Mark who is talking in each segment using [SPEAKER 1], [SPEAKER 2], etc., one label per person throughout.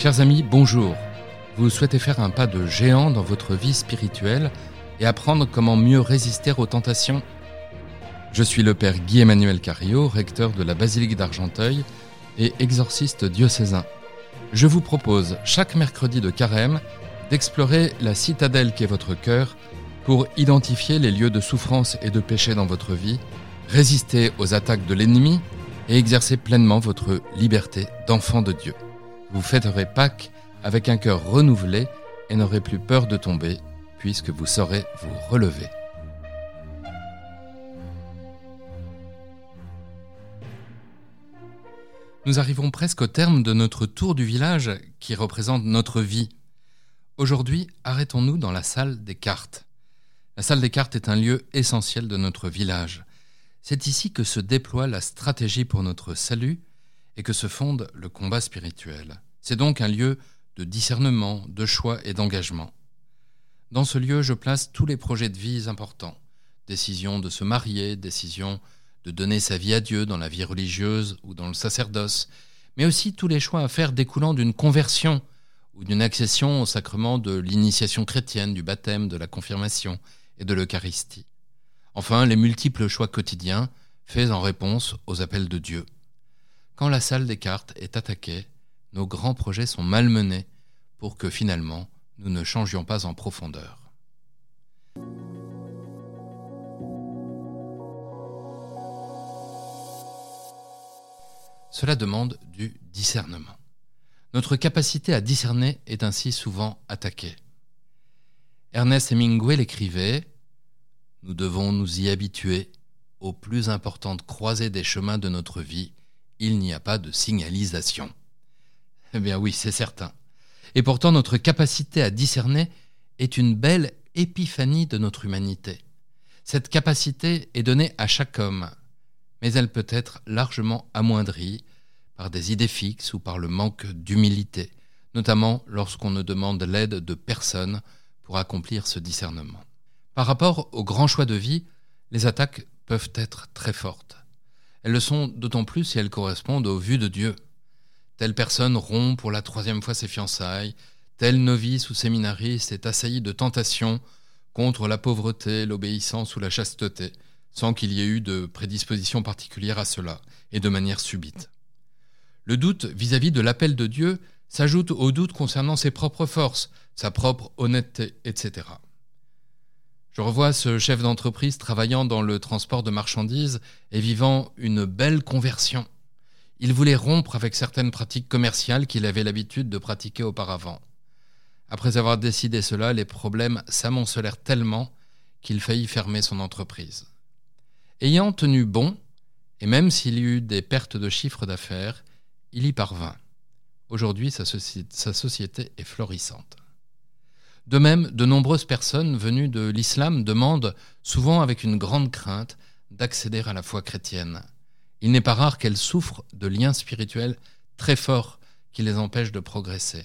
[SPEAKER 1] Chers amis, bonjour. Vous souhaitez faire un pas de géant dans votre vie spirituelle et apprendre comment mieux résister aux tentations? Je suis le Père Guy-Emmanuel Cario, recteur de la Basilique d'Argenteuil et exorciste diocésain. Je vous propose chaque mercredi de carême d'explorer la citadelle qu'est votre cœur pour identifier les lieux de souffrance et de péché dans votre vie, résister aux attaques de l'ennemi et exercer pleinement votre liberté d'enfant de Dieu. Vous fêterez Pâques avec un cœur renouvelé et n'aurez plus peur de tomber, puisque vous saurez vous relever. Nous arrivons presque au terme de notre tour du village qui représente notre vie. Aujourd'hui, arrêtons-nous dans la salle des cartes. La salle des cartes est un lieu essentiel de notre village. C'est ici que se déploie la stratégie pour notre salut et que se fonde le combat spirituel. C'est donc un lieu de discernement, de choix et d'engagement. Dans ce lieu, je place tous les projets de vie importants. Décision de se marier, décision de donner sa vie à Dieu dans la vie religieuse ou dans le sacerdoce, mais aussi tous les choix à faire découlant d'une conversion ou d'une accession au sacrement de l'initiation chrétienne, du baptême, de la confirmation et de l'Eucharistie. Enfin, les multiples choix quotidiens faits en réponse aux appels de Dieu. Quand la salle des cartes est attaquée, nos grands projets sont malmenés pour que finalement nous ne changions pas en profondeur. Cela demande du discernement. Notre capacité à discerner est ainsi souvent attaquée. Ernest Hemingway l'écrivait Nous devons nous y habituer aux plus importantes croisées des chemins de notre vie. Il n'y a pas de signalisation. Eh bien oui, c'est certain. Et pourtant, notre capacité à discerner est une belle épiphanie de notre humanité. Cette capacité est donnée à chaque homme, mais elle peut être largement amoindrie par des idées fixes ou par le manque d'humilité, notamment lorsqu'on ne demande l'aide de personne pour accomplir ce discernement. Par rapport aux grands choix de vie, les attaques peuvent être très fortes. Elles le sont d'autant plus si elles correspondent aux vues de Dieu. Telle personne rompt pour la troisième fois ses fiançailles, tel novice ou séminariste est assailli de tentations contre la pauvreté, l'obéissance ou la chasteté, sans qu'il y ait eu de prédisposition particulière à cela, et de manière subite. Le doute vis-à-vis de l'appel de Dieu s'ajoute au doute concernant ses propres forces, sa propre honnêteté, etc. Je revois ce chef d'entreprise travaillant dans le transport de marchandises et vivant une belle conversion. Il voulait rompre avec certaines pratiques commerciales qu'il avait l'habitude de pratiquer auparavant. Après avoir décidé cela, les problèmes s'amoncelèrent tellement qu'il faillit fermer son entreprise. Ayant tenu bon, et même s'il y eut des pertes de chiffre d'affaires, il y parvint. Aujourd'hui, sa, sa, société est florissante. De même, de nombreuses personnes venues de l'islam demandent, souvent avec une grande crainte, d'accéder à la foi chrétienne. Il n'est pas rare qu'elles souffrent de liens spirituels très forts qui les empêchent de progresser.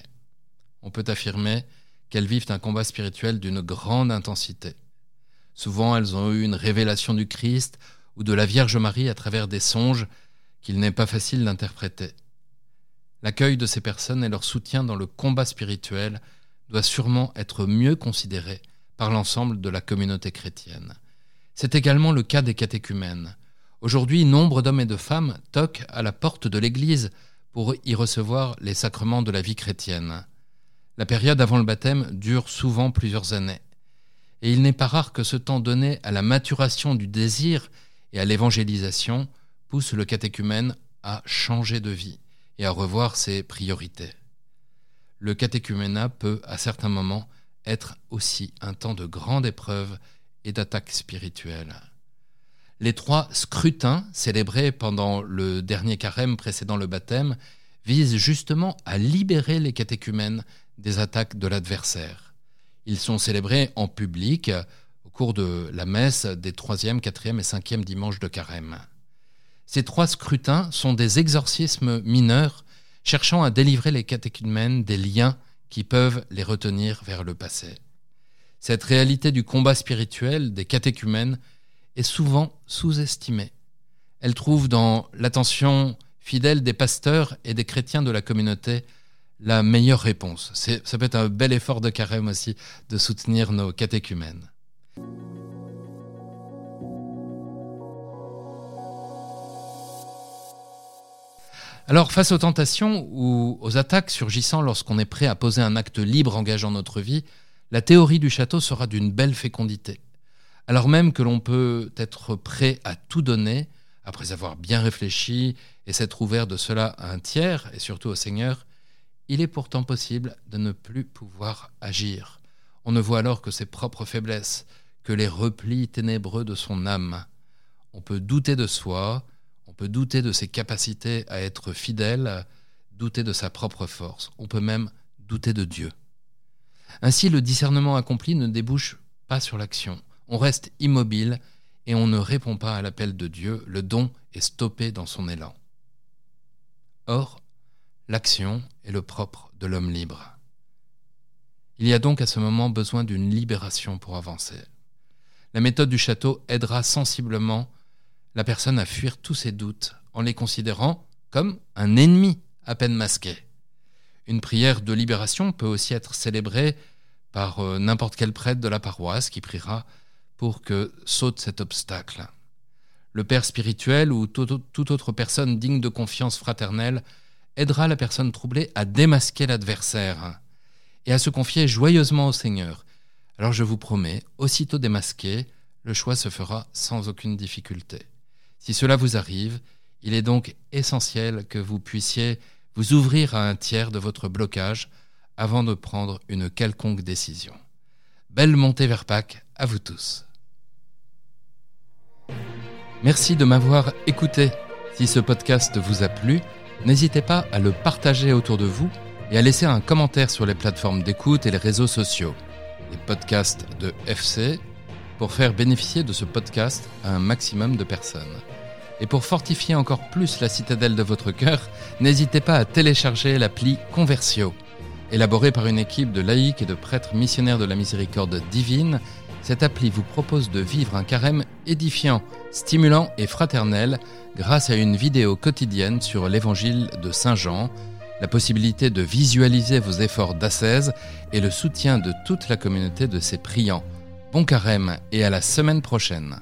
[SPEAKER 1] On peut affirmer qu'elles vivent un combat spirituel d'une grande intensité. Souvent, elles ont eu une révélation du Christ ou de la Vierge Marie à travers des songes qu'il n'est pas facile d'interpréter. L'accueil de ces personnes et leur soutien dans le combat spirituel doit sûrement être mieux considéré par l'ensemble de la communauté chrétienne. C'est également le cas des catéchumènes. Aujourd'hui, nombre d'hommes et de femmes toquent à la porte de l'Église pour y recevoir les sacrements de la vie chrétienne. La période avant le baptême dure souvent plusieurs années. Et il n'est pas rare que ce temps donné à la maturation du désir et à l'évangélisation pousse le catéchumène à changer de vie et à revoir ses priorités. Le catéchuménat peut, à certains moments, être aussi un temps de grande épreuve et d'attaque spirituelle. Les trois scrutins célébrés pendant le dernier carême précédant le baptême visent justement à libérer les catéchumènes des attaques de l'adversaire. Ils sont célébrés en public au cours de la messe des troisième, quatrième et cinquième dimanches de carême. Ces trois scrutins sont des exorcismes mineurs cherchant à délivrer les catéchumènes des liens qui peuvent les retenir vers le passé. Cette réalité du combat spirituel des catéchumènes est souvent sous-estimée. Elle trouve dans l'attention fidèle des pasteurs et des chrétiens de la communauté la meilleure réponse. Ça peut être un bel effort de carême aussi de soutenir nos catéchumènes. Alors, face aux tentations ou aux attaques surgissant lorsqu'on est prêt à poser un acte libre engageant notre vie, la théorie du château sera d'une belle fécondité. Alors même que l'on peut être prêt à tout donner, après avoir bien réfléchi et s'être ouvert de cela à un tiers, et surtout au Seigneur, il est pourtant possible de ne plus pouvoir agir. On ne voit alors que ses propres faiblesses, que les replis ténébreux de son âme. On peut douter de soi, peut douter de ses capacités à être fidèle, douter de sa propre force, on peut même douter de Dieu. Ainsi, le discernement accompli ne débouche pas sur l'action. On reste immobile et on ne répond pas à l'appel de Dieu, le don est stoppé dans son élan. Or, l'action est le propre de l'homme libre. Il y a donc à ce moment besoin d'une libération pour avancer. La méthode du château aidera sensiblement la personne à fuir tous ses doutes en les considérant comme un ennemi à peine masqué. Une prière de libération peut aussi être célébrée par euh, n'importe quel prêtre de la paroisse qui priera pour que saute cet obstacle. Le père spirituel ou toute autre personne digne de confiance fraternelle aidera la personne troublée à démasquer l'adversaire et à se confier joyeusement au Seigneur. Alors je vous promets, aussitôt démasqué, le choix se fera sans aucune difficulté. Si cela vous arrive, il est donc essentiel que vous puissiez vous ouvrir à un tiers de votre blocage avant de prendre une quelconque décision. Belle montée vers Pâques à vous tous. Merci de m'avoir écouté. Si ce podcast vous a plu, n'hésitez pas à le partager autour de vous et à laisser un commentaire sur les plateformes d'écoute et les réseaux sociaux. Les podcasts de FC pour faire bénéficier de ce podcast à un maximum de personnes. Et pour fortifier encore plus la citadelle de votre cœur, n'hésitez pas à télécharger l'appli Conversio. Élaborée par une équipe de laïcs et de prêtres missionnaires de la miséricorde divine, cette appli vous propose de vivre un carême édifiant, stimulant et fraternel grâce à une vidéo quotidienne sur l'évangile de Saint Jean, la possibilité de visualiser vos efforts d'ascèse et le soutien de toute la communauté de ses priants. Bon carême et à la semaine prochaine.